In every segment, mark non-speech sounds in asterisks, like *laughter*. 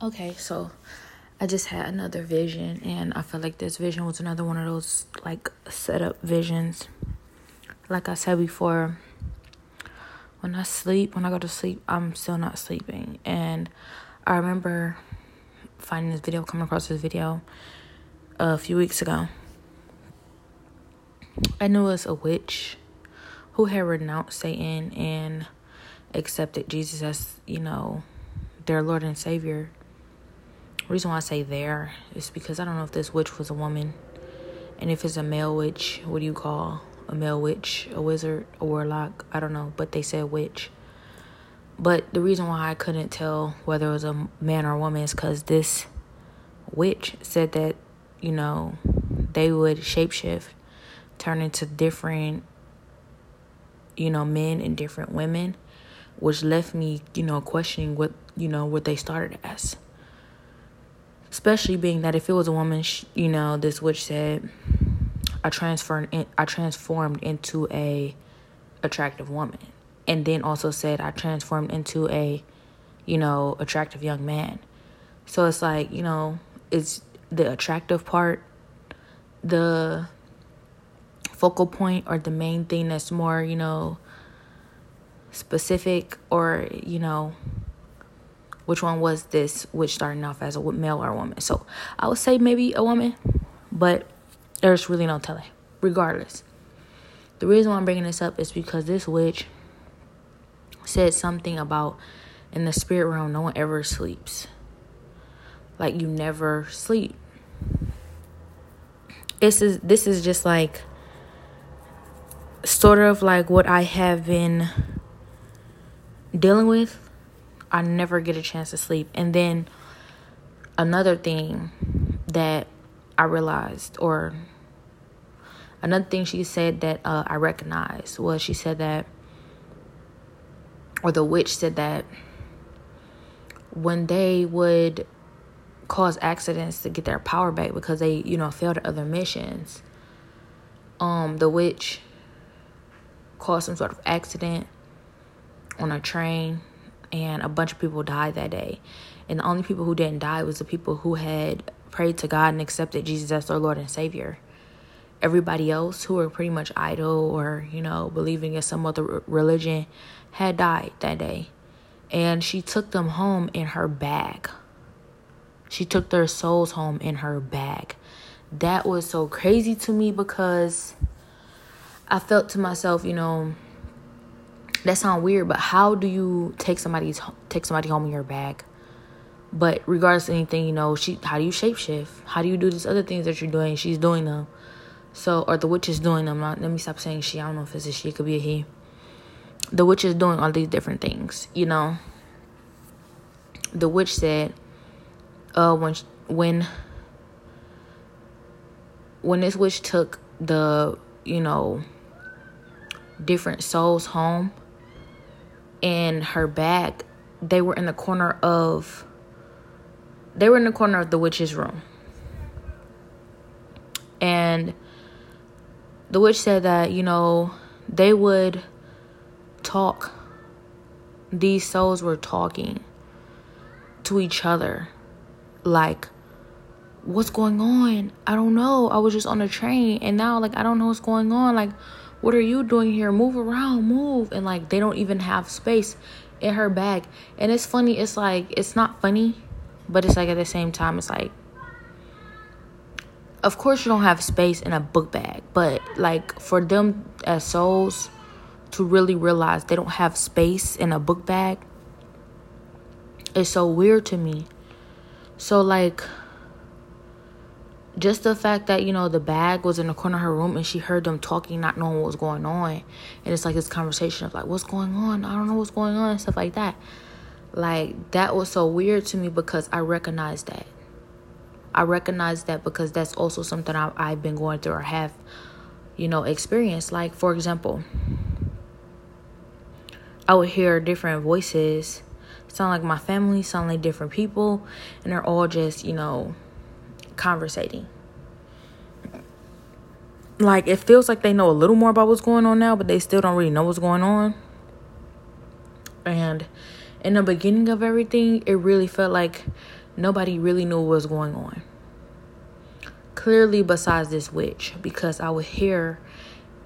Okay, so I just had another vision, and I felt like this vision was another one of those like setup visions. Like I said before, when I sleep, when I go to sleep, I'm still not sleeping. And I remember finding this video, coming across this video a few weeks ago. I knew it was a witch who had renounced Satan and accepted Jesus as, you know, their Lord and Savior. Reason why I say there is because I don't know if this witch was a woman. And if it's a male witch, what do you call a male witch? A wizard? A warlock? I don't know, but they said witch. But the reason why I couldn't tell whether it was a man or a woman is because this witch said that, you know, they would shapeshift, turn into different, you know, men and different women, which left me, you know, questioning what, you know, what they started as. Especially being that if it was a woman, you know, this witch said, I transferred, in, I transformed into a attractive woman and then also said I transformed into a, you know, attractive young man. So it's like, you know, it's the attractive part, the focal point or the main thing that's more, you know, specific or, you know, which one was this witch starting off as a male or a woman. So I would say maybe a woman, but there's really no telling. Regardless. The reason why I'm bringing this up is because this witch said something about in the spirit realm, no one ever sleeps. Like you never sleep. This is this is just like sort of like what I have been dealing with. I never get a chance to sleep. And then another thing that I realized, or another thing she said that uh, I recognized was she said that or the witch said that when they would cause accidents to get their power back because they, you know, failed other missions, um, the witch caused some sort of accident on a train and a bunch of people died that day. And the only people who didn't die was the people who had prayed to God and accepted Jesus as their Lord and Savior. Everybody else who were pretty much idle or, you know, believing in some other religion had died that day. And she took them home in her bag. She took their souls home in her bag. That was so crazy to me because I felt to myself, you know, that sounds weird, but how do you take somebody's take somebody home in your bag? But regardless of anything, you know, she how do you shapeshift? How do you do these other things that you're doing? She's doing them. So or the witch is doing them. Let me stop saying she. I don't know if it's a she. It could be a he the witch is doing all these different things, you know. The witch said, uh, when when when this witch took the you know different souls home in her bag, they were in the corner of they were in the corner of the witch's room. And the witch said that, you know, they would talk. These souls were talking to each other. Like, what's going on? I don't know. I was just on a train and now, like, I don't know what's going on. Like, what are you doing here? Move around, move. And, like, they don't even have space in her bag. And it's funny. It's like, it's not funny, but it's like at the same time, it's like, of course, you don't have space in a book bag, but like for them as souls, to really realize they don't have space in a book bag is so weird to me. So, like, just the fact that, you know, the bag was in the corner of her room and she heard them talking, not knowing what was going on. And it's like this conversation of, like, what's going on? I don't know what's going on, and stuff like that. Like, that was so weird to me because I recognized that. I recognize that because that's also something I, I've been going through or have, you know, experienced. Like, for example, I would hear different voices sound like my family, sound like different people, and they're all just, you know, conversating. Like it feels like they know a little more about what's going on now, but they still don't really know what's going on. And in the beginning of everything, it really felt like nobody really knew what was going on. Clearly, besides this witch, because I would hear,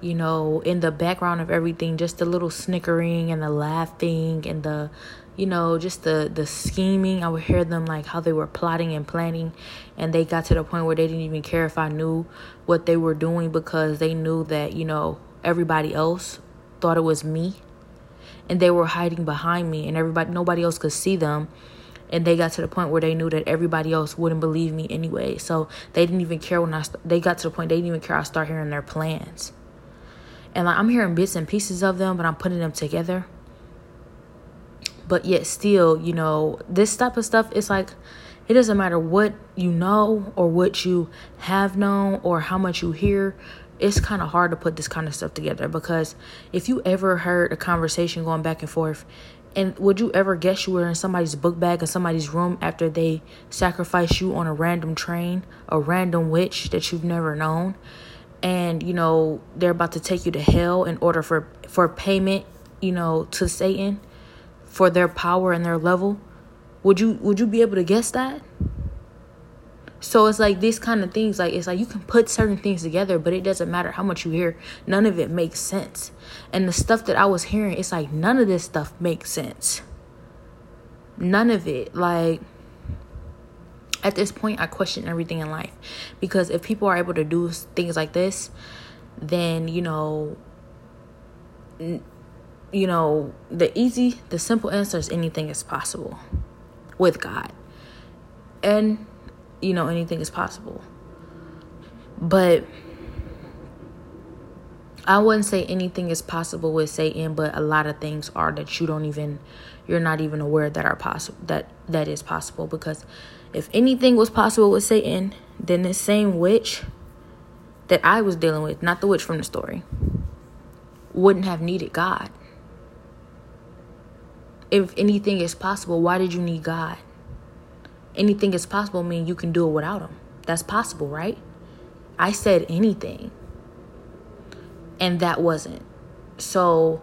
you know, in the background of everything, just the little snickering and the laughing and the, you know, just the the scheming. I would hear them like how they were plotting and planning, and they got to the point where they didn't even care if I knew what they were doing because they knew that you know everybody else thought it was me, and they were hiding behind me, and everybody nobody else could see them and they got to the point where they knew that everybody else wouldn't believe me anyway. So they didn't even care when I. St- they got to the point they didn't even care. I start hearing their plans, and like I'm hearing bits and pieces of them, but I'm putting them together. But yet, still, you know, this type of stuff. It's like it doesn't matter what you know or what you have known or how much you hear it's kind of hard to put this kind of stuff together because if you ever heard a conversation going back and forth and would you ever guess you were in somebody's book bag in somebody's room after they sacrifice you on a random train, a random witch that you've never known? And, you know, they're about to take you to hell in order for for payment, you know, to Satan for their power and their level. Would you would you be able to guess that? So it's like these kind of things, like it's like you can put certain things together, but it doesn't matter how much you hear, none of it makes sense. And the stuff that I was hearing, it's like none of this stuff makes sense. None of it. Like at this point, I question everything in life because if people are able to do things like this, then you know, you know, the easy, the simple answer is anything is possible with God. And you know, anything is possible. But I wouldn't say anything is possible with Satan, but a lot of things are that you don't even you're not even aware that are possible that that is possible because if anything was possible with Satan, then the same witch that I was dealing with, not the witch from the story, wouldn't have needed God. If anything is possible, why did you need God? anything is possible mean you can do it without him. That's possible, right? I said anything. And that wasn't. So,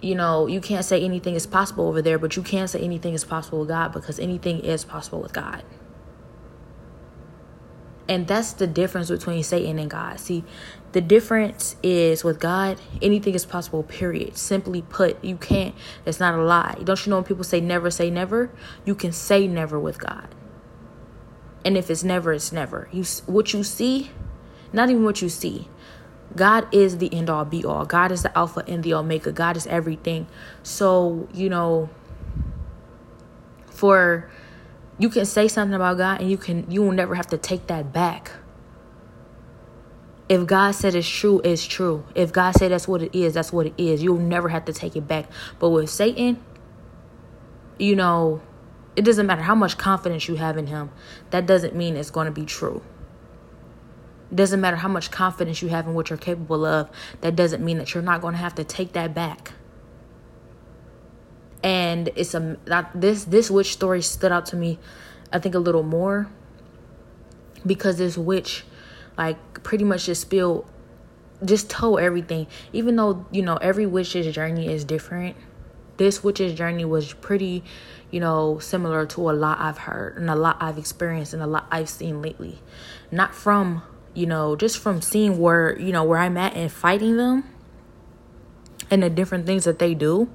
you know, you can't say anything is possible over there, but you can say anything is possible with God because anything is possible with God. And that's the difference between Satan and God. See, the difference is with God, anything is possible, period. Simply put, you can't, That's not a lie. Don't you know when people say never say never? You can say never with God. And if it's never, it's never. You what you see, not even what you see. God is the end all be all. God is the alpha and the omega. God is everything. So, you know, for you can say something about God and you can you will never have to take that back. If God said it's true, it's true. If God said that's what it is, that's what it is. You'll never have to take it back. But with Satan, you know, it doesn't matter how much confidence you have in him. That doesn't mean it's going to be true. It doesn't matter how much confidence you have in what you're capable of. That doesn't mean that you're not going to have to take that back and it's a that this this witch story stood out to me i think a little more. Because this witch like pretty much just spilled just told everything. Even though you know every witch's journey is different this witch's journey was pretty you know similar to a lot i've heard and a lot i've experienced and a lot i've seen lately. Not from you know just from seeing where you know where i'm at and fighting them and the different things that they do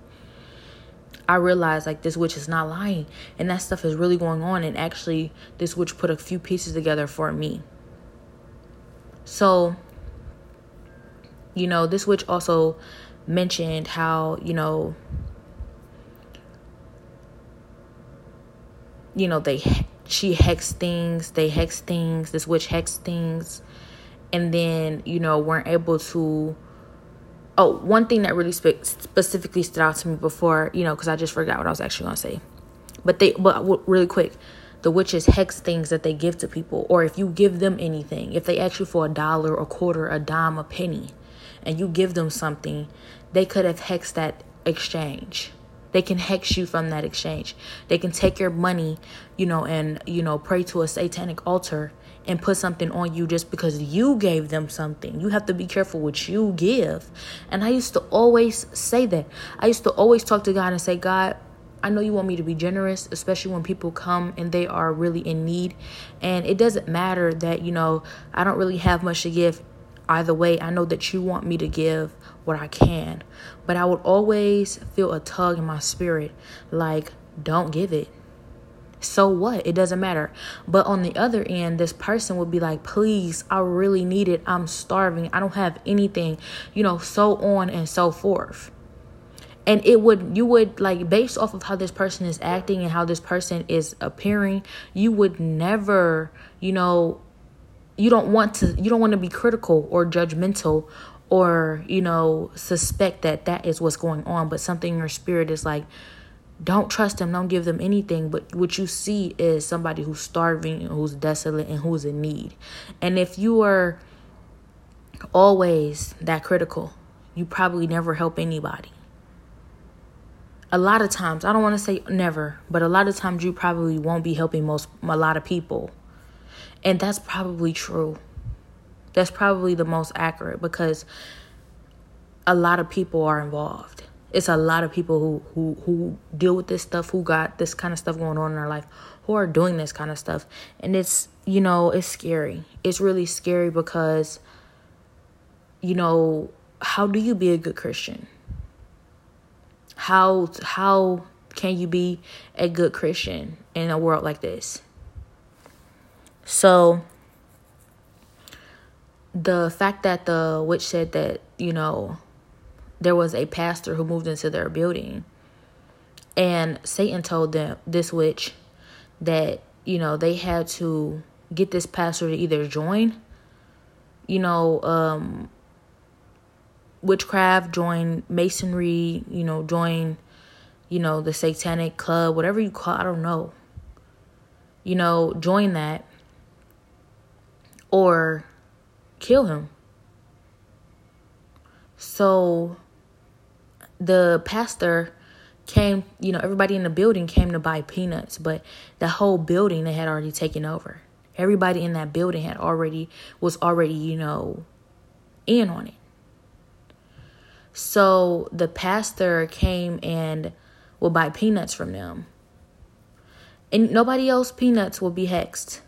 I realized like this witch is not lying and that stuff is really going on and actually this witch put a few pieces together for me. So you know, this witch also mentioned how, you know, you know, they she hexed things, they hexed things, this witch hexed things and then, you know, weren't able to oh, one thing that really spe- specifically stood out to me before, you know, because I just forgot what I was actually going to say. But they, but really quick, the witches hex things that they give to people, or if you give them anything, if they ask you for a dollar, a quarter, a dime, a penny, and you give them something, they could have hexed that exchange. They can hex you from that exchange. They can take your money, you know, and, you know, pray to a satanic altar and put something on you just because you gave them something. You have to be careful what you give. And I used to always say that. I used to always talk to God and say, God, I know you want me to be generous, especially when people come and they are really in need. And it doesn't matter that, you know, I don't really have much to give either way. I know that you want me to give what I can. But I would always feel a tug in my spirit like, don't give it. So what? It doesn't matter. But on the other end, this person would be like, please, I really need it. I'm starving. I don't have anything, you know, so on and so forth and it would you would like based off of how this person is acting and how this person is appearing you would never you know you don't want to you don't want to be critical or judgmental or you know suspect that that is what's going on but something in your spirit is like don't trust them don't give them anything but what you see is somebody who's starving who's desolate and who's in need and if you are always that critical you probably never help anybody a lot of times, I don't want to say never, but a lot of times you probably won't be helping most a lot of people. And that's probably true. That's probably the most accurate because a lot of people are involved. It's a lot of people who who who deal with this stuff, who got this kind of stuff going on in their life, who are doing this kind of stuff. And it's, you know, it's scary. It's really scary because you know, how do you be a good Christian? how how can you be a good Christian in a world like this? So the fact that the witch said that, you know, there was a pastor who moved into their building and Satan told them this witch that, you know, they had to get this pastor to either join, you know, um witchcraft, join masonry, you know, join, you know, the satanic club, whatever you call, I don't know. You know, join that or kill him. So the pastor came, you know, everybody in the building came to buy peanuts, but the whole building they had already taken over. Everybody in that building had already was already, you know, in on it. So the pastor came and would buy peanuts from them. And nobody else peanuts will be hexed.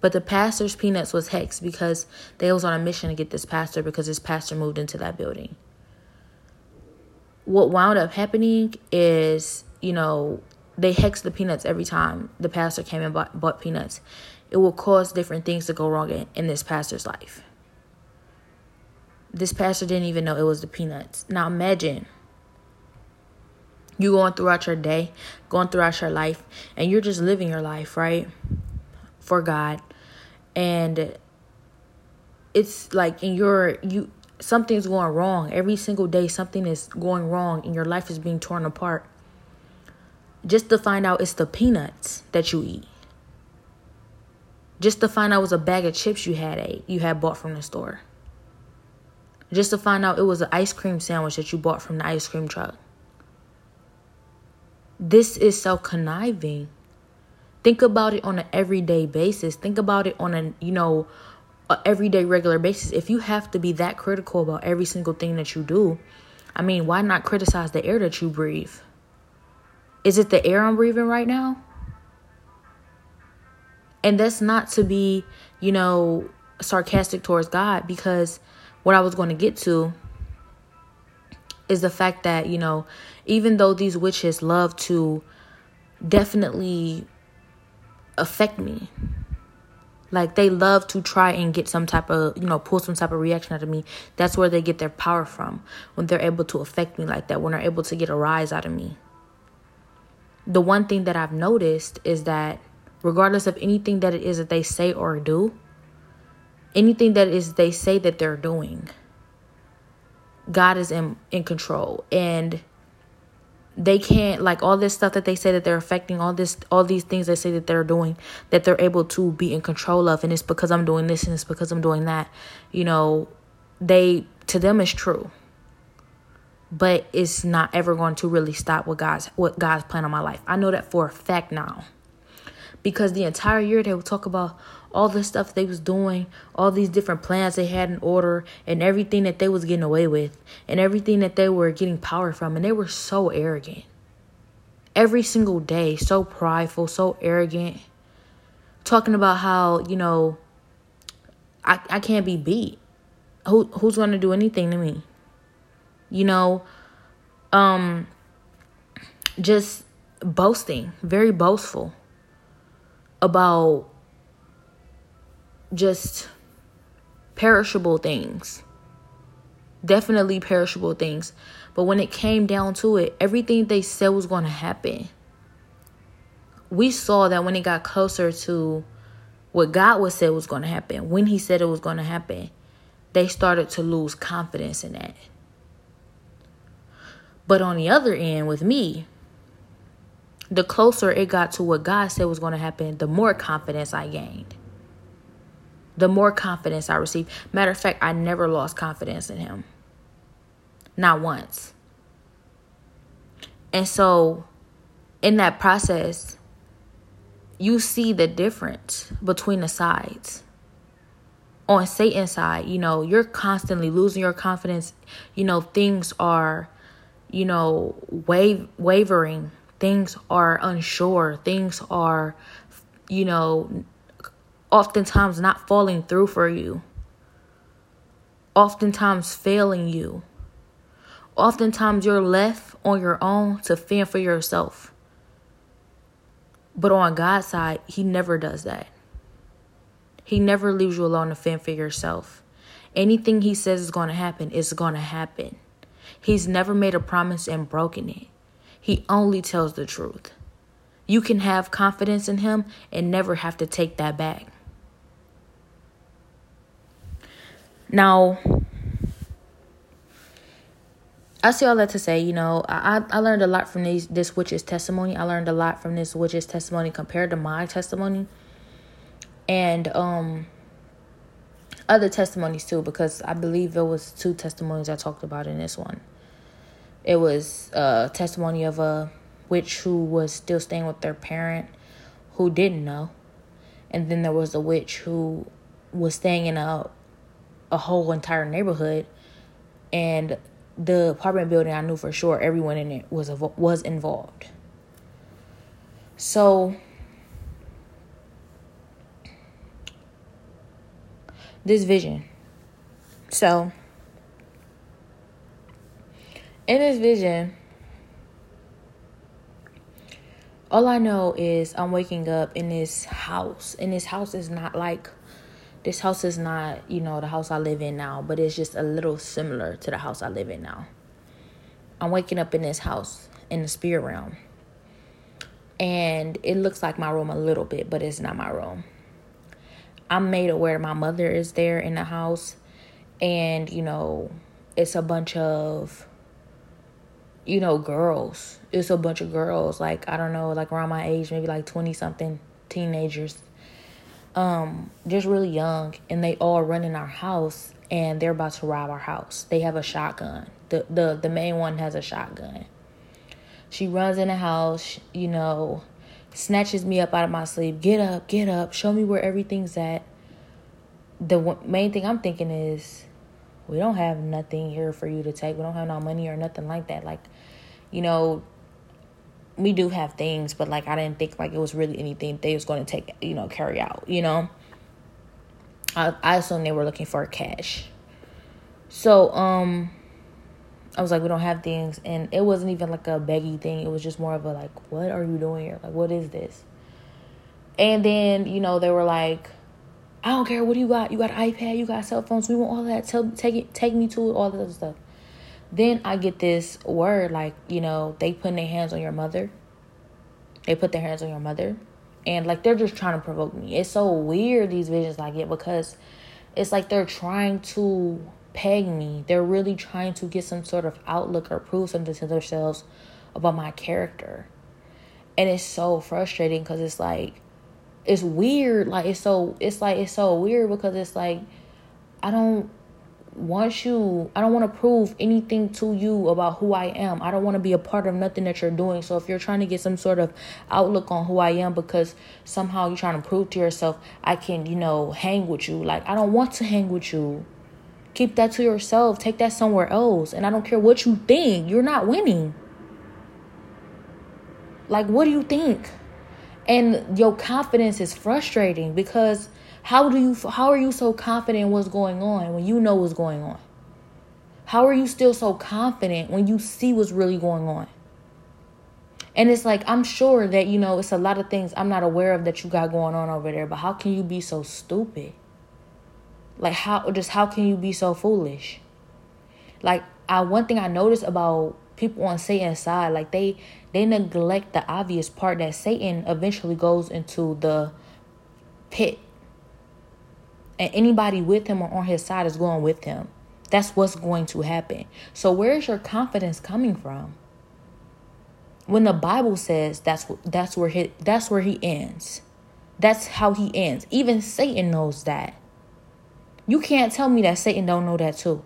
But the pastor's peanuts was hexed because they was on a mission to get this pastor because this pastor moved into that building. What wound up happening is, you know, they hexed the peanuts every time the pastor came and bought, bought peanuts. It will cause different things to go wrong in, in this pastor's life. This pastor didn't even know it was the peanuts. Now imagine you going throughout your day, going throughout your life, and you're just living your life, right? For God. And it's like in your you something's going wrong. Every single day something is going wrong and your life is being torn apart. Just to find out it's the peanuts that you eat. Just to find out it was a bag of chips you had ate, you had bought from the store just to find out it was an ice cream sandwich that you bought from the ice cream truck. This is so conniving. Think about it on an everyday basis. Think about it on a, you know, everyday regular basis. If you have to be that critical about every single thing that you do, I mean, why not criticize the air that you breathe? Is it the air I'm breathing right now? And that's not to be, you know, sarcastic towards God because what I was going to get to is the fact that, you know, even though these witches love to definitely affect me, like they love to try and get some type of, you know, pull some type of reaction out of me. That's where they get their power from when they're able to affect me like that, when they're able to get a rise out of me. The one thing that I've noticed is that regardless of anything that it is that they say or do, anything that is they say that they're doing god is in in control and they can't like all this stuff that they say that they're affecting all this all these things they say that they're doing that they're able to be in control of and it's because i'm doing this and it's because i'm doing that. You know they to them is true. But it's not ever going to really stop what god's what god's plan on my life. I know that for a fact now. Because the entire year they will talk about all the stuff they was doing, all these different plans they had in order, and everything that they was getting away with, and everything that they were getting power from, and they were so arrogant. every single day, so prideful, so arrogant, talking about how, you know, I, I can't be beat. Who who's gonna do anything to me? You know, um just boasting, very boastful about just perishable things. Definitely perishable things. But when it came down to it, everything they said was going to happen. We saw that when it got closer to what God was said was going to happen, when He said it was going to happen, they started to lose confidence in that. But on the other end, with me, the closer it got to what God said was going to happen, the more confidence I gained. The more confidence I received. Matter of fact, I never lost confidence in Him. Not once. And so, in that process, you see the difference between the sides. On Satan's side, you know, you're constantly losing your confidence. You know, things are, you know, wave, wavering. Things are unsure. Things are, you know, oftentimes not falling through for you. Oftentimes failing you. Oftentimes you're left on your own to fend for yourself. But on God's side, He never does that. He never leaves you alone to fend for yourself. Anything He says is going to happen is going to happen. He's never made a promise and broken it. He only tells the truth. You can have confidence in Him and never have to take that back. Now, I see all that to say, you know, I I learned a lot from these this witch's testimony. I learned a lot from this witch's testimony compared to my testimony. And um other testimonies too, because I believe there was two testimonies I talked about in this one. It was a testimony of a witch who was still staying with their parent who didn't know. And then there was a witch who was staying in a a whole entire neighborhood and the apartment building, I knew for sure everyone in it was was involved. So this vision. So in this vision, all I know is I'm waking up in this house, and this house is not like this house is not, you know, the house I live in now, but it's just a little similar to the house I live in now. I'm waking up in this house in the spirit realm. And it looks like my room a little bit, but it's not my room. I'm made aware my mother is there in the house. And, you know, it's a bunch of, you know, girls. It's a bunch of girls, like, I don't know, like around my age, maybe like 20 something teenagers um just really young and they all run in our house and they're about to rob our house. They have a shotgun. The the the main one has a shotgun. She runs in the house, you know, snatches me up out of my sleep. Get up, get up. Show me where everything's at. The main thing I'm thinking is we don't have nothing here for you to take. We don't have no money or nothing like that. Like, you know, we do have things, but like I didn't think like it was really anything they was going to take, you know, carry out, you know. I I assumed they were looking for cash. So, um I was like, we don't have things and it wasn't even like a beggy thing. It was just more of a like, what are you doing here? Like what is this? And then, you know, they were like, I don't care what do you got. You got iPad, you got cell phones, we want all that. Tell take it take me to it, all that other stuff. Then I get this word like, you know, they putting their hands on your mother. They put their hands on your mother. And like they're just trying to provoke me. It's so weird these visions I get because it's like they're trying to peg me. They're really trying to get some sort of outlook or prove something to themselves about my character. And it's so frustrating because it's like it's weird. Like it's so it's like it's so weird because it's like I don't want you I don't want to prove anything to you about who I am. I don't want to be a part of nothing that you're doing. So if you're trying to get some sort of outlook on who I am because somehow you're trying to prove to yourself I can, you know, hang with you. Like I don't want to hang with you. Keep that to yourself. Take that somewhere else. And I don't care what you think. You're not winning. Like, what do you think? And your confidence is frustrating because how do you how are you so confident in what's going on when you know what's going on? How are you still so confident when you see what's really going on? And it's like, I'm sure that, you know, it's a lot of things I'm not aware of that you got going on over there, but how can you be so stupid? Like, how, just how can you be so foolish? Like, I, one thing I noticed about people on Satan's side, like, they, they neglect the obvious part that Satan eventually goes into the pit. And anybody with him or on his side is going with him. That's what's going to happen. So, where is your confidence coming from? when the Bible says that's that's where he that's where he ends. That's how he ends. Even Satan knows that. You can't tell me that Satan don't know that too.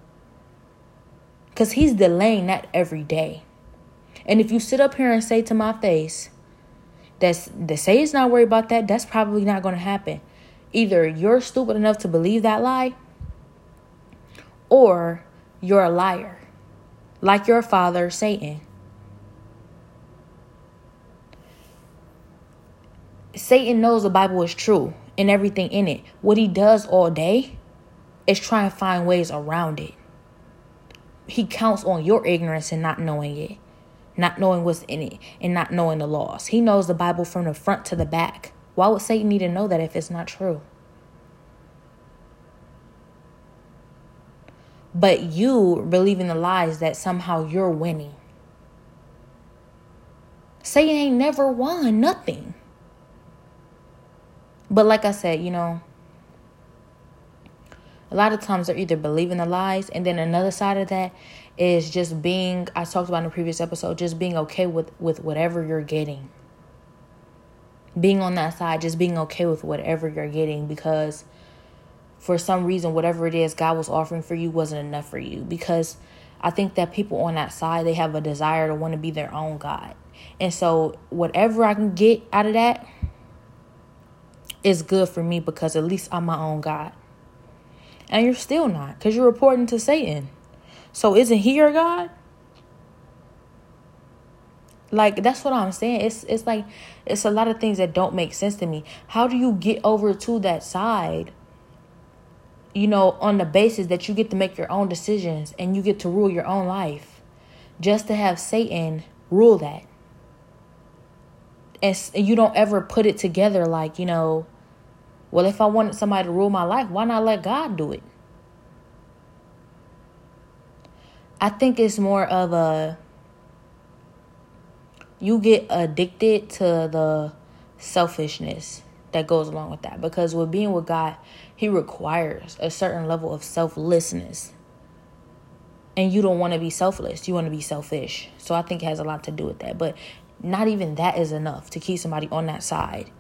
Cause he's delaying that every day. And if you sit up here and say to my face that's that Satan's not worried about that, that's probably not gonna happen. Either you're stupid enough to believe that lie, or you're a liar. Like your father, Satan. Satan knows the Bible is true and everything in it. What he does all day is try and find ways around it. He counts on your ignorance and not knowing it, not knowing what's in it, and not knowing the laws. He knows the Bible from the front to the back. Why would Satan need to know that if it's not true? But you believing the lies that somehow you're winning. Satan ain't never won nothing. But like I said, you know, a lot of times they're either believing the lies, and then another side of that is just being. I talked about in the previous episode, just being okay with with whatever you're getting. Being on that side, just being okay with whatever you're getting, because for some reason, whatever it is God was offering for you wasn't enough for you. Because I think that people on that side they have a desire to want to be their own God, and so whatever I can get out of that is good for me because at least I'm my own God. And you're still not because you're reporting to Satan. So isn't he your God? Like that's what I'm saying. It's it's like it's a lot of things that don't make sense to me. How do you get over to that side? You know, on the basis that you get to make your own decisions and you get to rule your own life, just to have Satan rule that and you don't ever put it together like you know well if i wanted somebody to rule my life why not let god do it i think it's more of a you get addicted to the selfishness that goes along with that. Because with being with god he requires a certain level of selflessness. And you don't want to be selfless. You want to be selfish. So i think it has a lot to do with that. But not even that is enough to keep somebody on that side.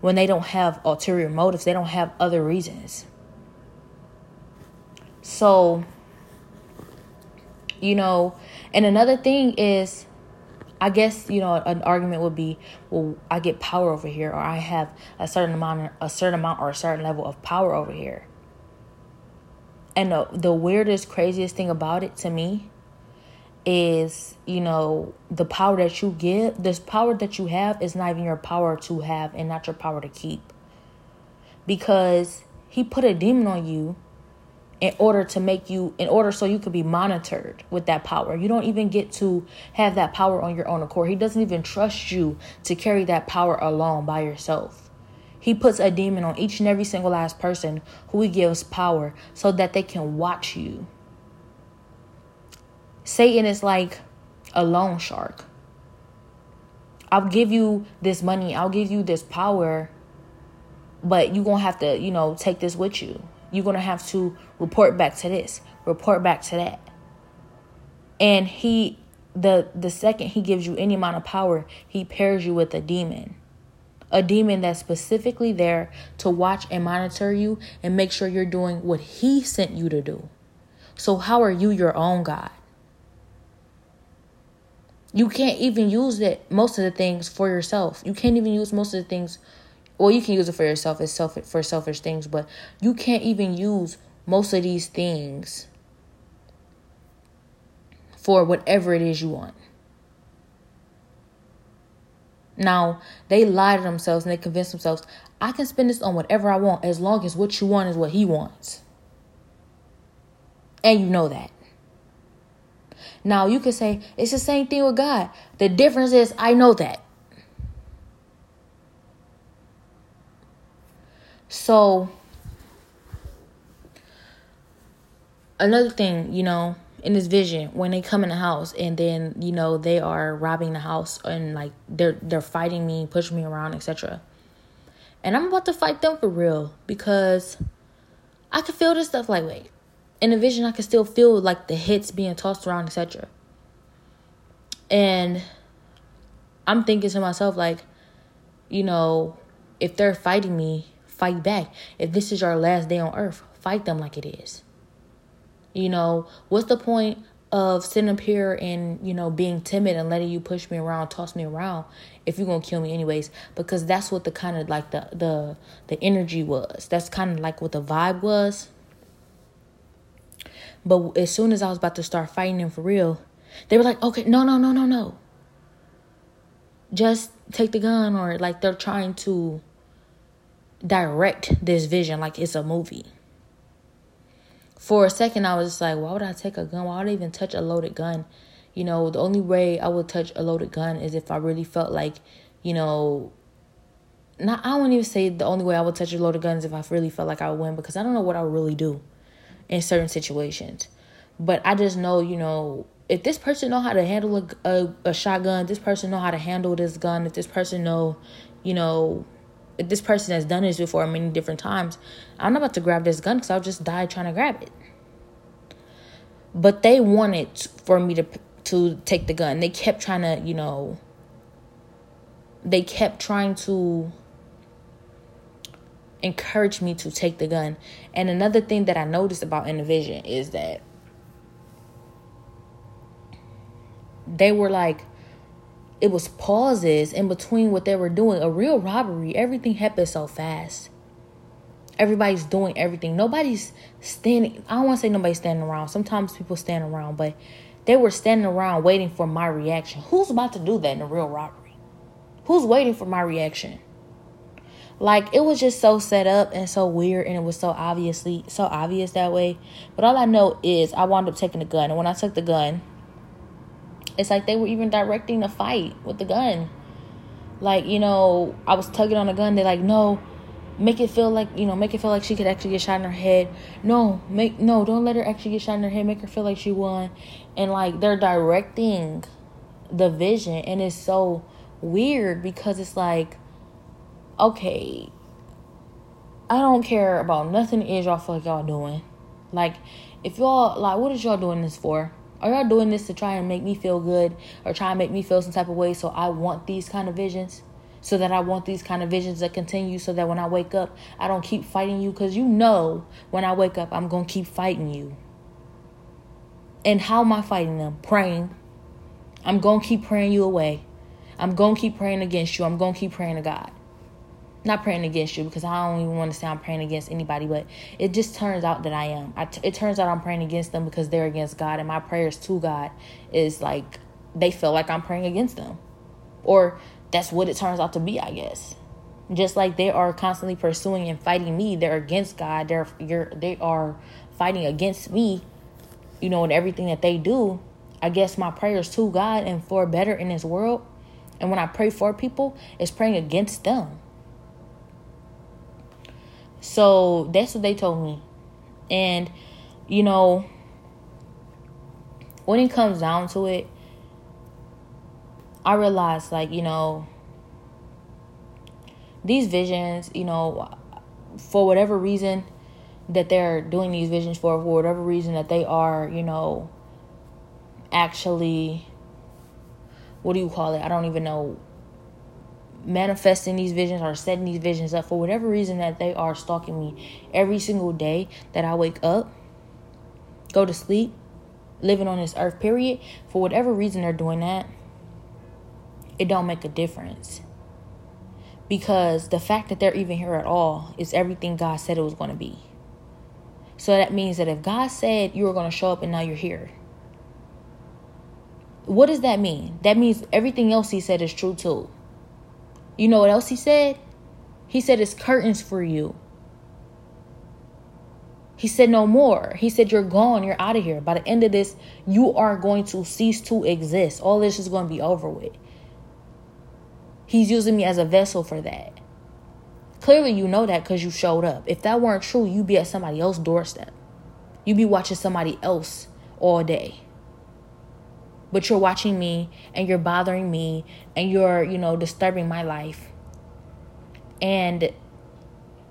When they don't have ulterior motives, they don't have other reasons. So, you know, and another thing is, I guess you know an argument would be, well, I get power over here, or I have a certain amount, a certain amount, or a certain level of power over here. And the, the weirdest, craziest thing about it to me is you know the power that you give this power that you have is not even your power to have and not your power to keep because he put a demon on you in order to make you in order so you could be monitored with that power you don't even get to have that power on your own accord he doesn't even trust you to carry that power alone by yourself he puts a demon on each and every single last person who he gives power so that they can watch you Satan is like a loan shark. I'll give you this money, I'll give you this power, but you're to have to, you know, take this with you. You're going to have to report back to this, report back to that. And he the the second he gives you any amount of power, he pairs you with a demon. A demon that's specifically there to watch and monitor you and make sure you're doing what he sent you to do. So how are you your own God? You can't even use it most of the things for yourself. You can't even use most of the things well, you can use it for yourself as self for selfish things, but you can't even use most of these things for whatever it is you want. Now, they lie to themselves and they convince themselves, I can spend this on whatever I want as long as what you want is what he wants. And you know that. Now, you could say, it's the same thing with God. The difference is, I know that. So, another thing, you know, in this vision when they come in the house and then you know they are robbing the house and like they're they're fighting me pushing me around etc and i'm about to fight them for real because i can feel this stuff like wait in the vision i can still feel like the hits being tossed around etc and i'm thinking to myself like you know if they're fighting me fight back if this is your last day on earth fight them like it is you know, what's the point of sitting up here and, you know, being timid and letting you push me around, toss me around if you're gonna kill me anyways? Because that's what the kind of like the the the energy was. That's kind of like what the vibe was. But as soon as I was about to start fighting them for real, they were like, okay, no, no, no, no, no. Just take the gun, or like they're trying to direct this vision like it's a movie for a second, I was just like, why would I take a gun? Why would I even touch a loaded gun? You know, the only way I would touch a loaded gun is if I really felt like, you know, not I wouldn't even say the only way I would touch a loaded gun is if I really felt like I would win because I don't know what I would really do in certain situations. But I just know, you know, if this person know how to handle a, a, a shotgun, this person know how to handle this gun, if this person know, you know, this person has done this before many different times, I'm not about to grab this gun because I'll just die trying to grab it. But they wanted for me to to take the gun. They kept trying to, you know, they kept trying to encourage me to take the gun. And another thing that I noticed about In the Vision is that they were like it was pauses in between what they were doing. A real robbery, everything happened so fast. Everybody's doing everything. Nobody's standing. I don't want to say nobody's standing around. Sometimes people stand around, but they were standing around waiting for my reaction. Who's about to do that in a real robbery? Who's waiting for my reaction? Like it was just so set up and so weird, and it was so obviously so obvious that way. But all I know is I wound up taking the gun, and when I took the gun, it's like they were even directing the fight with the gun. Like, you know, I was tugging on the gun. They're like, no, make it feel like, you know, make it feel like she could actually get shot in her head. No, make, no, don't let her actually get shot in her head. Make her feel like she won. And like, they're directing the vision. And it's so weird because it's like, okay, I don't care about nothing is y'all y'all doing. Like, if y'all, like, what is y'all doing this for? Are y'all doing this to try and make me feel good or try and make me feel some type of way so I want these kind of visions? So that I want these kind of visions to continue so that when I wake up, I don't keep fighting you because you know when I wake up, I'm going to keep fighting you. And how am I fighting them? Praying. I'm going to keep praying you away. I'm going to keep praying against you. I'm going to keep praying to God not praying against you because I don't even want to say I'm praying against anybody, but it just turns out that I am. I t- it turns out I'm praying against them because they're against God, and my prayers to God is like they feel like I'm praying against them, or that's what it turns out to be, I guess. Just like they are constantly pursuing and fighting me, they're against God. They're you're, they are fighting against me, you know, and everything that they do. I guess my prayers to God and for better in this world, and when I pray for people, it's praying against them so that's what they told me. And, you know, when it comes down to it, I realized, like, you know, these visions, you know, for whatever reason that they're doing these visions for, for whatever reason that they are, you know, actually, what do you call it? I don't even know manifesting these visions or setting these visions up for whatever reason that they are stalking me every single day that I wake up, go to sleep, living on this earth, period, for whatever reason they're doing that, it don't make a difference. Because the fact that they're even here at all is everything God said it was going to be. So that means that if God said you were going to show up and now you're here, what does that mean? That means everything else He said is true too. You know what else he said? He said it's curtains for you. He said no more. He said you're gone, you're out of here. By the end of this, you are going to cease to exist. All this is going to be over with. He's using me as a vessel for that. Clearly, you know that because you showed up. If that weren't true, you'd be at somebody else's doorstep. You'd be watching somebody else all day. But you're watching me and you're bothering me and you're, you know, disturbing my life. And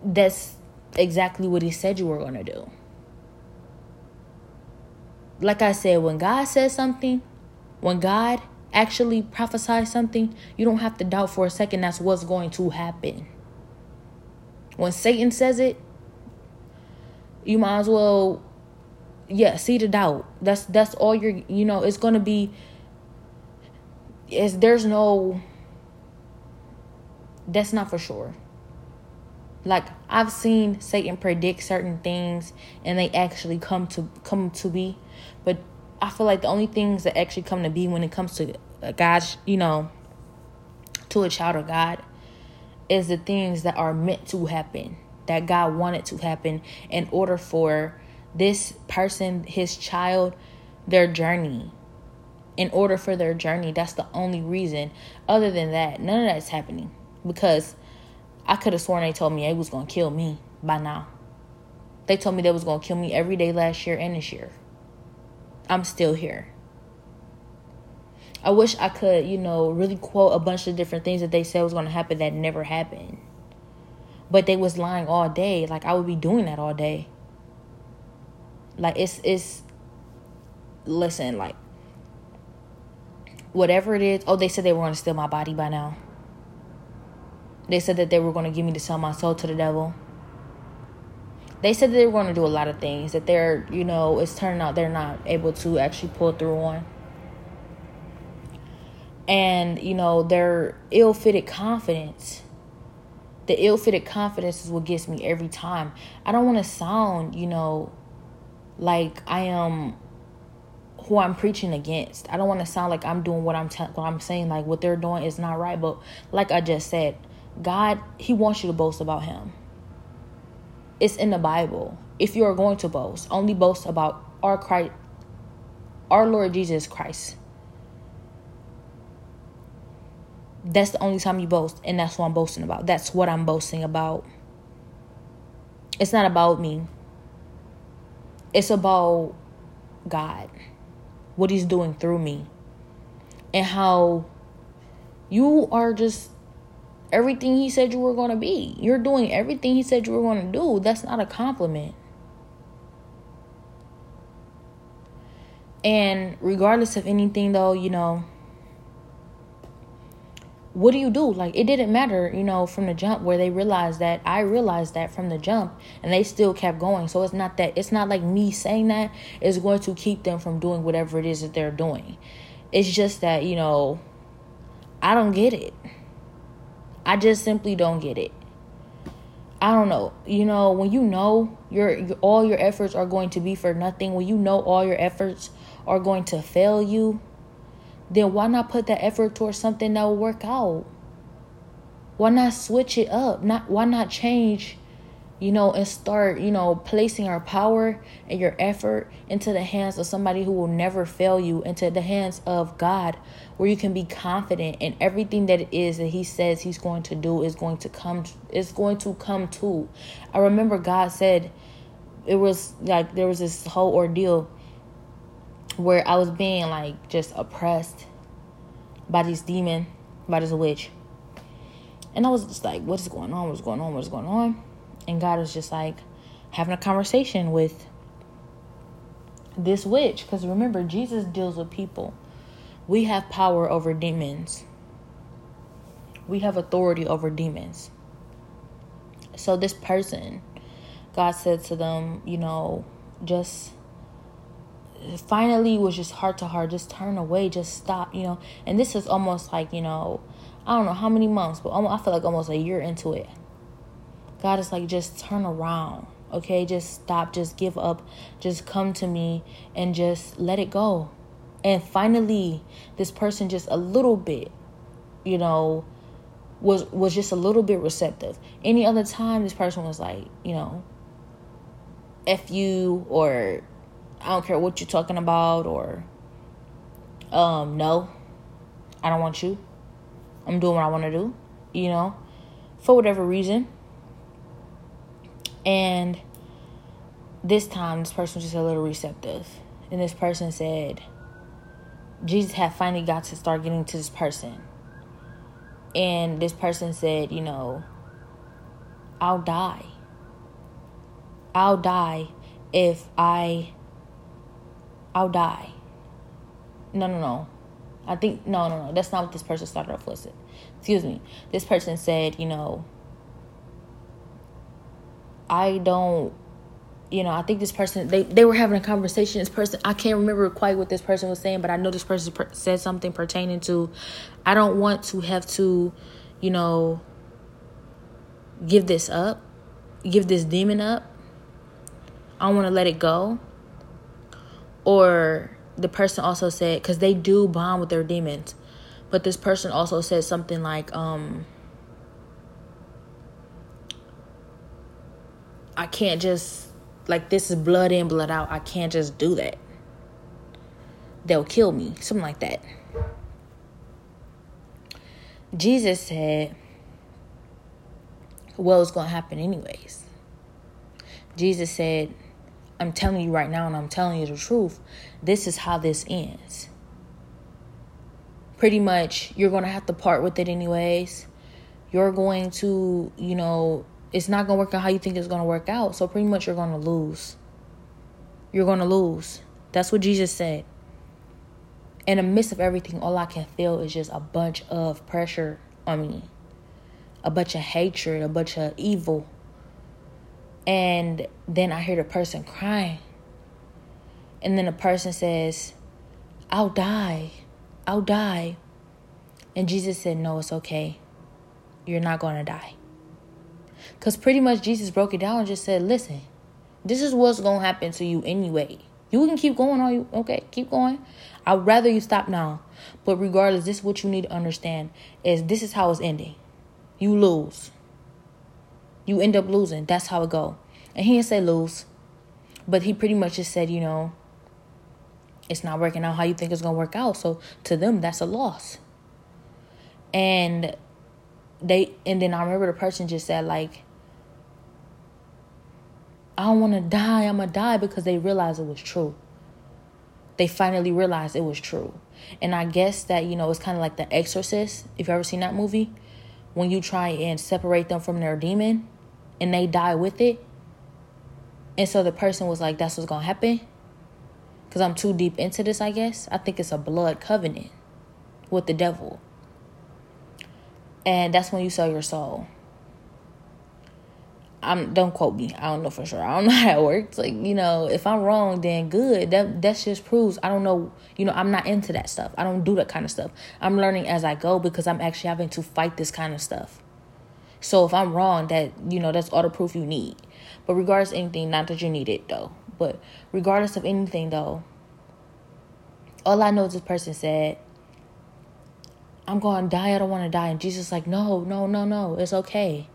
that's exactly what he said you were going to do. Like I said, when God says something, when God actually prophesies something, you don't have to doubt for a second that's what's going to happen. When Satan says it, you might as well yeah, see the doubt. That's that's all you're you know, it's gonna be is there's no that's not for sure. Like I've seen Satan predict certain things and they actually come to come to be, but I feel like the only things that actually come to be when it comes to uh, God's, you know, to a child of God is the things that are meant to happen, that God wanted to happen in order for this person, his child, their journey. In order for their journey, that's the only reason. Other than that, none of that's happening. Because I could have sworn they told me they was gonna kill me by now. They told me they was gonna kill me every day last year and this year. I'm still here. I wish I could, you know, really quote a bunch of different things that they said was gonna happen that never happened. But they was lying all day. Like I would be doing that all day. Like it's it's listen, like whatever it is. Oh, they said they were going to steal my body by now. They said that they were going to give me to sell my soul to the devil. They said that they were going to do a lot of things that they're, you know, it's turning out they're not able to actually pull through on. And, you know, their ill fitted confidence. The ill fitted confidence is what gets me every time. I don't want to sound, you know, like I am who I'm preaching against. I don't want to sound like I'm doing what I'm te- what I'm saying like what they're doing is not right, but like I just said, God, he wants you to boast about him. It's in the Bible. If you are going to boast, only boast about our Christ our Lord Jesus Christ. That's the only time you boast, and that's what I'm boasting about. That's what I'm boasting about. It's not about me. It's about God, what He's doing through me, and how you are just everything He said you were going to be. You're doing everything He said you were going to do. That's not a compliment. And regardless of anything, though, you know, what do you do? Like it didn't matter, you know, from the jump where they realized that I realized that from the jump and they still kept going. So it's not that it's not like me saying that is going to keep them from doing whatever it is that they're doing. It's just that, you know, I don't get it. I just simply don't get it. I don't know. You know, when you know your, all your efforts are going to be for nothing, when you know all your efforts are going to fail you, then why not put that effort towards something that will work out? Why not switch it up? Not why not change, you know, and start, you know, placing our power and your effort into the hands of somebody who will never fail you, into the hands of God, where you can be confident in everything that it is that He says He's going to do is going to come is going to come to. I remember God said it was like there was this whole ordeal where I was being like just oppressed by this demon, by this witch. And I was just like, what is going on? What's going on? What's going on? And God was just like having a conversation with this witch. Because remember, Jesus deals with people. We have power over demons, we have authority over demons. So, this person, God said to them, you know, just finally was just heart to heart just turn away just stop you know? And this is almost like you know i don't know how many months but i feel like almost a year into it. God is like just turn around okay? Just stop just give up just come to me and just let it go. And finally this person just a little bit you know was was just a little bit receptive. Any other time this person was like, you know, F you or I don't care what you're talking about or um no. I don't want you. I'm doing what I want to do, you know, for whatever reason. And this time this person was just a little receptive. And this person said Jesus had finally got to start getting to this person and this person said, you know, I'll die. I'll die if I. I'll die. No, no, no. I think, no, no, no. That's not what this person started off with. Excuse me. This person said, you know, I don't you know, I think this person they they were having a conversation. This person I can't remember quite what this person was saying, but I know this person per- said something pertaining to I don't want to have to, you know, give this up, give this demon up. I want to let it go. Or the person also said cuz they do bond with their demons. But this person also said something like um I can't just like this is blood in, blood out. I can't just do that. They'll kill me. Something like that. Jesus said, Well, it's going to happen anyways. Jesus said, I'm telling you right now, and I'm telling you the truth. This is how this ends. Pretty much, you're going to have to part with it anyways. You're going to, you know, it's not going to work out how you think it's going to work out. So pretty much you're going to lose. You're going to lose. That's what Jesus said. In the midst of everything, all I can feel is just a bunch of pressure on me, a bunch of hatred, a bunch of evil. And then I hear the person crying. And then the person says, I'll die. I'll die. And Jesus said, No, it's okay. You're not going to die. Because pretty much Jesus broke it down and just said, listen, this is what's going to happen to you anyway. You can keep going on you. Okay, keep going. I'd rather you stop now. But regardless, this is what you need to understand is this is how it's ending. You lose. You end up losing. That's how it go. And he didn't say lose. But he pretty much just said, you know, it's not working out how you think it's gonna work out. So to them, that's a loss. And they and then I remember the person just said like I don't want to die. I'm to die because they realized it was true. They finally realized it was true. And I guess that, you know, it's kind of like The Exorcist. If you ever seen that movie, when you try and separate them from their demon and they die with it. And so the person was like, that's what's going to happen. Because I'm too deep into this, I guess. I think it's a blood covenant with the devil. And that's when you sell your soul. I'm don't quote me. I don't know for sure. I don't *laughs* know how it works. Like, you know, if I'm wrong, then good. That that just proves I don't know, you know, I'm not into that stuff. I don't do that kind of stuff. I'm learning as I go because I'm actually having to fight this kind of stuff. So if I'm wrong, that you know, that's all the proof you need. But regardless of anything, not that you need it though. But regardless of anything though, all I know is this person said, I'm going to die. I don't want to die. And Jesus like, no, no, no, no. It's okay.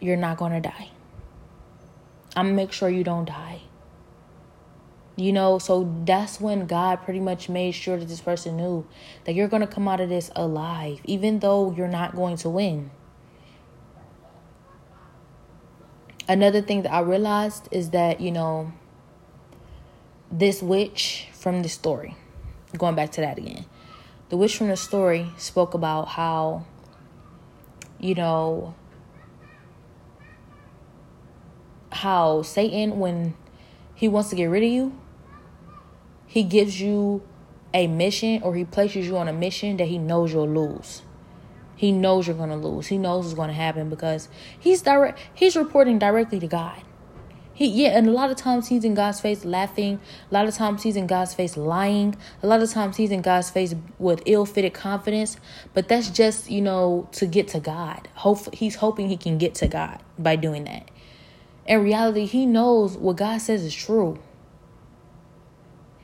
You're not going to die. I'm to make sure you don't die. You know, so that's when God pretty much made sure that this person knew that you're going to come out of this alive, even though you're not going to win. Another thing that I realized is that, you know, this witch from the story, going back to that again, the witch from the story spoke about how, you know, how Satan, when he wants to get rid of you, he gives you a mission or he places you on a mission that he knows you'll lose. He knows you're going to lose. He knows what's going to happen because he's direct he's reporting directly to God. He yeah, and a lot of times he's in God's face laughing. A lot of times he's in God's face lying. A lot of times he's in God's face with ill-fitted confidence. But that's just you know to get to God. Hope he's hoping he can get to God by doing that. In reality, he knows what God says is true.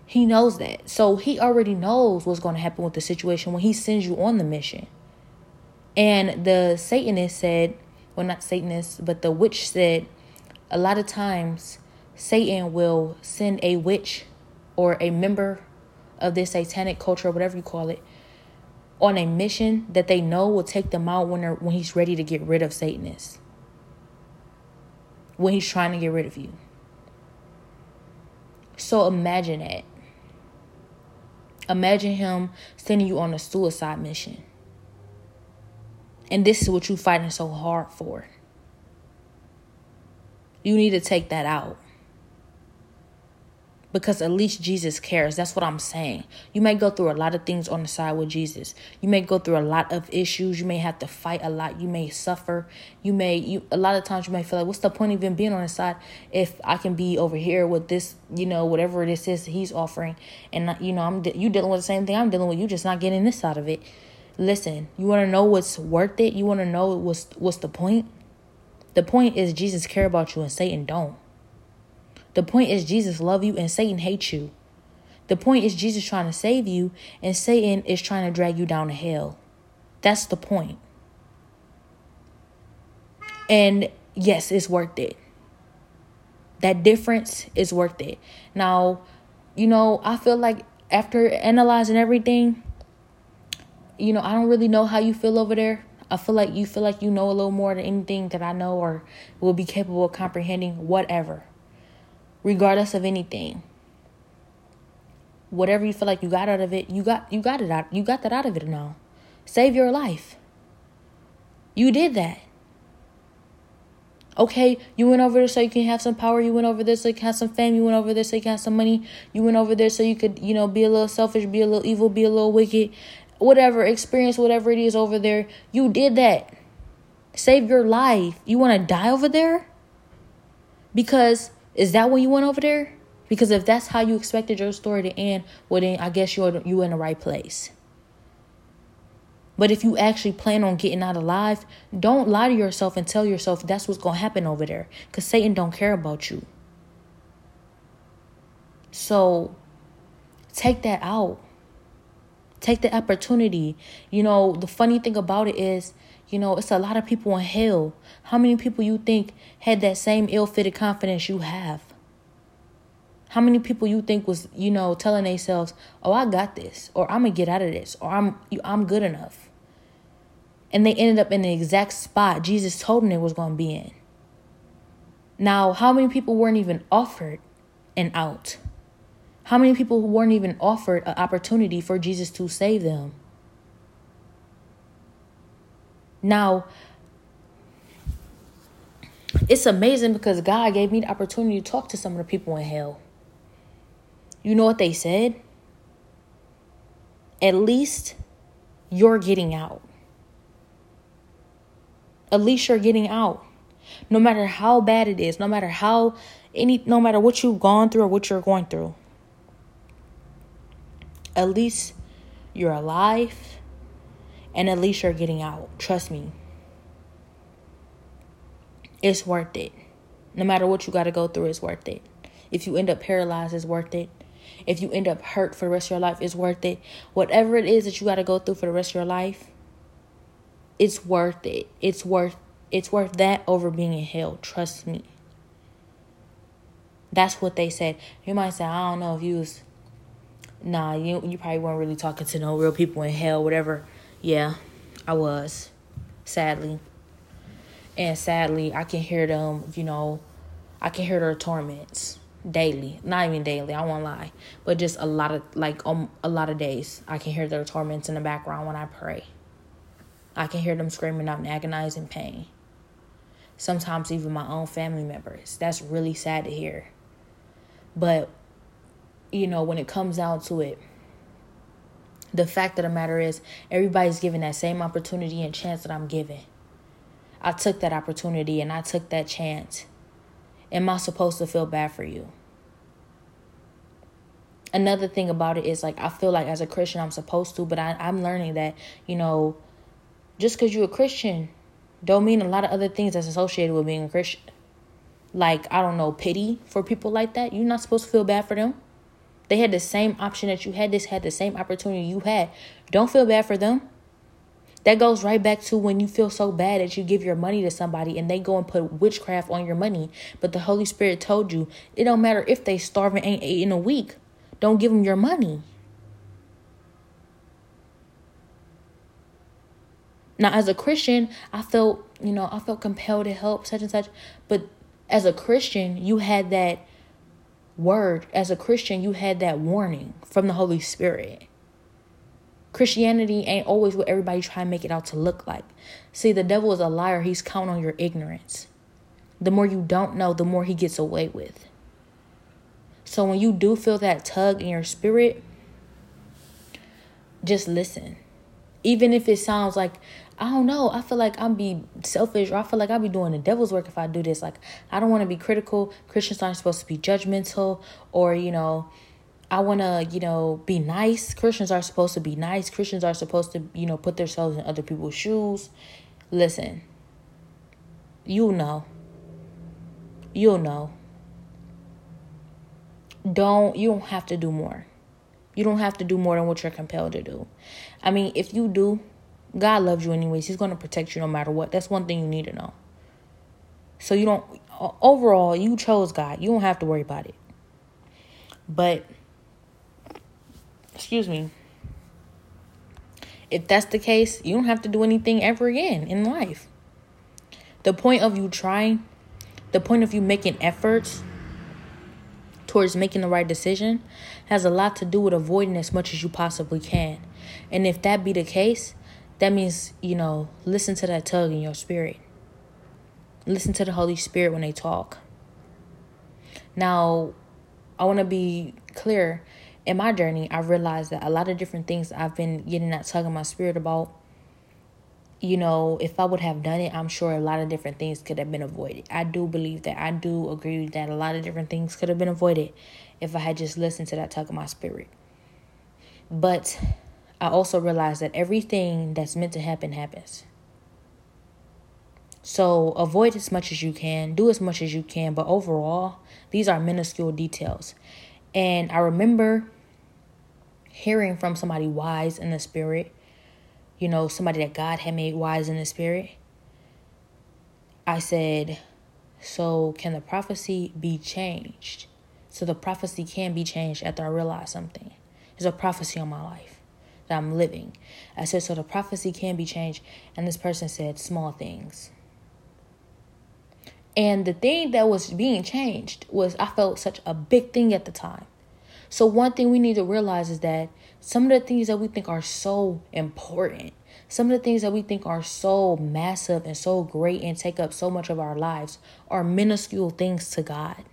He knows that. So he already knows what's going to happen with the situation when he sends you on the mission. And the Satanist said, well, not Satanist, but the witch said, a lot of times Satan will send a witch or a member of this satanic culture, or whatever you call it, on a mission that they know will take them out when, when he's ready to get rid of Satanists. When he's trying to get rid of you. So imagine that. Imagine him sending you on a suicide mission. And this is what you're fighting so hard for. You need to take that out because at least Jesus cares. That's what I'm saying. You may go through a lot of things on the side with Jesus. You may go through a lot of issues. You may have to fight a lot. You may suffer. You may you a lot of times you may feel like what's the point of even being on the side if I can be over here with this, you know, whatever this is he's offering and you know, I'm you dealing with the same thing I'm dealing with. You just not getting this out of it. Listen, you want to know what's worth it? You want to know what's what's the point? The point is Jesus care about you and Satan don't. The point is Jesus love you and Satan hates you. The point is Jesus trying to save you and Satan is trying to drag you down to hell. That's the point. And yes, it's worth it. That difference is worth it. Now, you know, I feel like after analyzing everything, you know, I don't really know how you feel over there. I feel like you feel like you know a little more than anything that I know or will be capable of comprehending, whatever regardless of anything. Whatever you feel like you got out of it, you got you got it out. You got that out of it now. Save your life. You did that. Okay, you went over there so you can have some power. You went over there so you can have some fame. You went over there so you can have some money. You went over there so you could, you know, be a little selfish, be a little evil, be a little wicked, whatever, experience whatever it is over there. You did that. Save your life. You want to die over there? Because is that when you went over there? Because if that's how you expected your story to end, well then I guess you're you in the right place. But if you actually plan on getting out alive, don't lie to yourself and tell yourself that's what's gonna happen over there. Cause Satan don't care about you. So take that out. Take the opportunity. You know, the funny thing about it is you know, it's a lot of people in hell. How many people you think had that same ill-fitted confidence you have? How many people you think was, you know, telling themselves, "Oh, I got this," or "I'm gonna get out of this," or "I'm I'm good enough," and they ended up in the exact spot Jesus told them they was gonna be in. Now, how many people weren't even offered an out? How many people who weren't even offered an opportunity for Jesus to save them? Now, it's amazing because God gave me the opportunity to talk to some of the people in hell. You know what they said? At least you're getting out. At least you're getting out. No matter how bad it is, no matter how any no matter what you've gone through or what you're going through. At least you're alive and at least you're getting out. Trust me. It's worth it. No matter what you got to go through, it's worth it. If you end up paralyzed, it's worth it. If you end up hurt for the rest of your life, it's worth it. Whatever it is that you got to go through for the rest of your life, it's worth it. It's worth it's worth that over being in hell. Trust me. That's what they said. You might say, I don't know if you was nah, you you probably weren't really talking to no real people in hell, whatever. Yeah, I was, sadly. And sadly, I can hear them, you know, I can hear their torments daily. Not even daily, I won't lie. But just a lot of, like, um, a lot of days, I can hear their torments in the background when I pray. I can hear them screaming out in agonizing pain. Sometimes even my own family members. That's really sad to hear. But, you know, when it comes down to it, the fact of the matter is, everybody's given that same opportunity and chance that I'm given. I took that opportunity and I took that chance. Am I supposed to feel bad for you? Another thing about it is like I feel like as a Christian I'm supposed to, but I, I'm learning that, you know, just because you're a Christian don't mean a lot of other things that's associated with being a Christian. Like, I don't know, pity for people like that. You're not supposed to feel bad for them. They had the same option that you had. This had the same opportunity you had. Don't feel bad for them. That goes right back to when you feel so bad that you give your money to somebody and they go and put witchcraft on your money. But the Holy Spirit told you it don't matter if they starve and ain't ate in a week. Don't give them your money. Now, as a Christian, I felt, you know, I felt compelled to help such and such. But as a Christian, you had that word. As a Christian, you had that warning from the Holy Spirit. Christianity ain't always what everybody try to make it out to look like. See, the devil is a liar. He's counting on your ignorance. The more you don't know, the more he gets away with. So when you do feel that tug in your spirit, just listen. Even if it sounds like, I don't know, I feel like I'm be selfish or I feel like I'll be doing the devil's work if I do this. Like, I don't want to be critical. Christians aren't supposed to be judgmental or, you know, I want to, you know, be nice. Christians are supposed to be nice. Christians are supposed to, you know, put themselves in other people's shoes. Listen, you know. You'll know. Don't, you don't have to do more. You don't have to do more than what you're compelled to do. I mean, if you do, God loves you anyways. He's going to protect you no matter what. That's one thing you need to know. So you don't, overall, you chose God. You don't have to worry about it. But excuse me, if that's the case, you don't have to do anything ever again in life. The point of you trying, the point of you making efforts towards making the right decision has a lot to do with avoiding as much as you possibly can. And if that be the case, that means, you know, listen to that tug in your spirit. Listen to the Holy Spirit when they talk. Now, I want to be clear in my journey, I realized that a lot of different things I've been getting that tug in my spirit about, you know, if I would have done it, I'm sure a lot of different things could have been avoided. I do believe that. I do agree that a lot of different things could have been avoided if I had just listened to that tug of my spirit. But I also realized that everything that's meant to happen happens. So avoid as much as you can, do as much as you can, but overall, these are minuscule details. And I remember hearing from somebody wise in the spirit, you know, somebody that God had made wise in the spirit. I said, So can the prophecy be changed? So the prophecy can be changed after I realize something. There's a prophecy on my life that I'm living. I said, So the prophecy can be changed. And this person said, Small things. And the thing that was being changed was I felt such a big thing at the time. So, one thing we need to realize is that some of the things that we think are so important, some of the things that we think are so massive and so great and take up so much of our lives are minuscule things to God.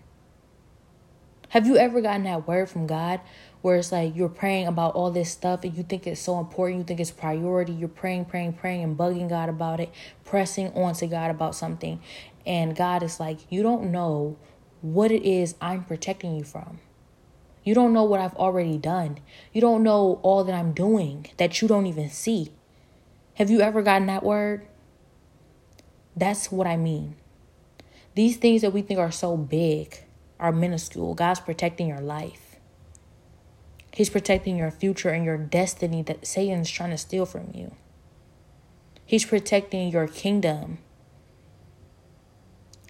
Have you ever gotten that word from God where it's like you're praying about all this stuff and you think it's so important, you think it's priority, you're praying, praying, praying, and bugging God about it, pressing on to God about something, and God is like, You don't know what it is I'm protecting you from. You don't know what I've already done. You don't know all that I'm doing that you don't even see. Have you ever gotten that word? That's what I mean. These things that we think are so big are minuscule. God's protecting your life. He's protecting your future and your destiny that Satan's trying to steal from you. He's protecting your kingdom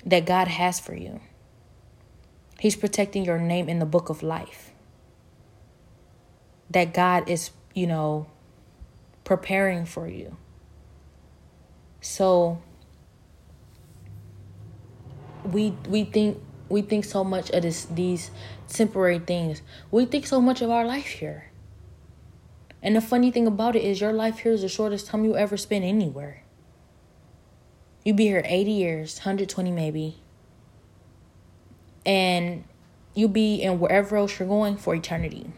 that God has for you. He's protecting your name in the book of life. That God is, you know, preparing for you. So we we think we think so much of this these temporary things. We think so much of our life here. And the funny thing about it is your life here is the shortest time you ever spend anywhere. You be here 80 years, 120 maybe. And you be in wherever else you're going for eternity.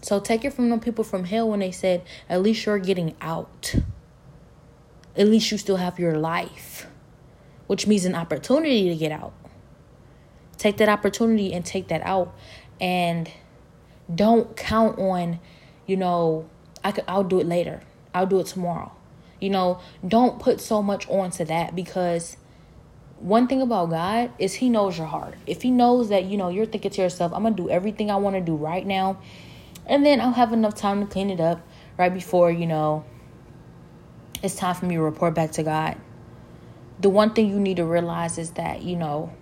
So take it from the people from hell when they said, at least you're getting out. At least you still have your life, which means an opportunity to get out. Take that opportunity and take that out. And don't count on, you know, I could, I'll do it later. I'll do it tomorrow. You know, don't put so much onto that because one thing about God is He knows your heart. If He knows that, you know, you're thinking to yourself, I'm going to do everything I want to do right now, and then I'll have enough time to clean it up right before, you know, it's time for me to report back to God. The one thing you need to realize is that, you know,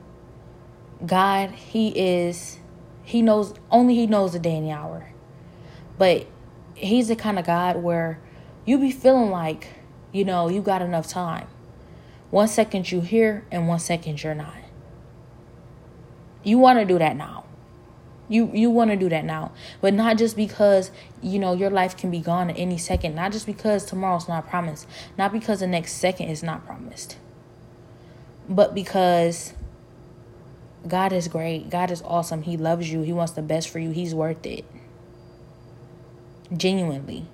God, He is, He knows, only He knows the day and the hour. But He's the kind of God where you be feeling like, you know, you got enough time. One second you here and one second you're not. You want to do that now. You you want to do that now, but not just because you know your life can be gone at any second. Not just because tomorrow's not promised. Not because the next second is not promised. But because God is great. God is awesome. He loves you. He wants the best for you. He's worth it. Genuinely.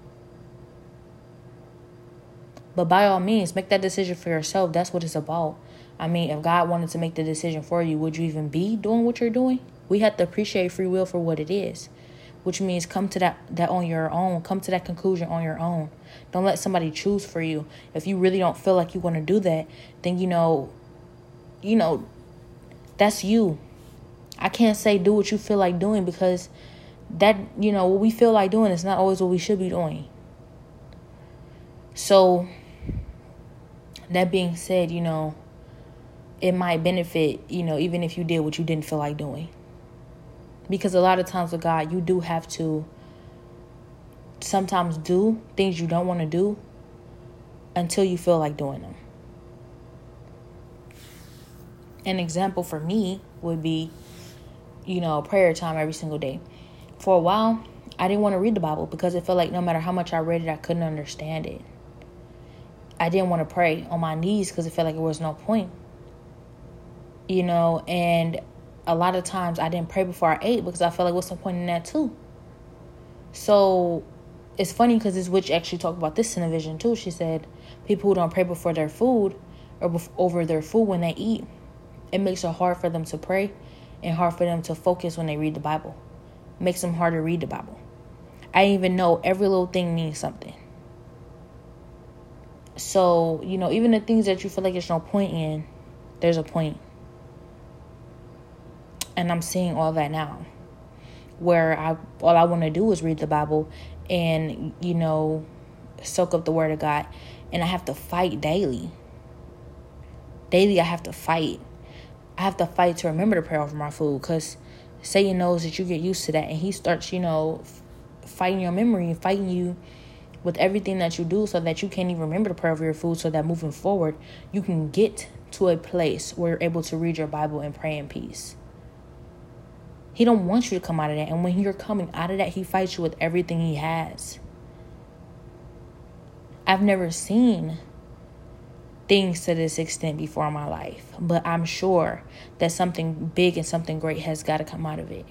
But by all means, make that decision for yourself. That's what it's about. I mean, if God wanted to make the decision for you, would you even be doing what you're doing? We have to appreciate free will for what it is, which means come to that that on your own. Come to that conclusion on your own. Don't let somebody choose for you. If you really don't feel like you want to do that, then you know, you know, that's you. I can't say do what you feel like doing because that you know what we feel like doing is not always what we should be doing. So that being said, you know, it might benefit, you know, even if you did what you didn't feel like doing. Because a lot of times with God, you do have to sometimes do things you don't want to do until you feel like doing them. An example for me would be, you know, prayer time every single day. For a while, I didn't want to read the Bible because it felt like no matter how much I read it, I couldn't understand it. I didn't want to pray on my knees because it felt like there was no point. You know, and a lot of times I didn't pray before I ate because I felt like what's the point in that too? So it's funny because this witch actually talked about this in a vision too. She said people who don't pray before their food or over their food when they eat, it makes it hard for them to pray and hard for them to focus when they read the Bible. It makes them hard to read the Bible. I even know every little thing means something. So, you know, even the things that you feel like there's no point in, there's a point. And I'm seeing all that now. Where I all I want to do is read the Bible and, you know, soak up the word of God. And I have to fight daily. Daily I have to fight. I have to fight to remember to pray over my food because Satan knows that you get used to that and he starts, you know, fighting your memory and fighting you with everything that you do so that you can't even remember to pray over your food so that moving forward you can get to a place where you're able to read your Bible and pray in peace. He don't want you to come out of that. And when you're coming out of that, he fights you with everything he has. I've never seen things to this extent before in my life, but I'm sure that something big and something great has got to come out of it.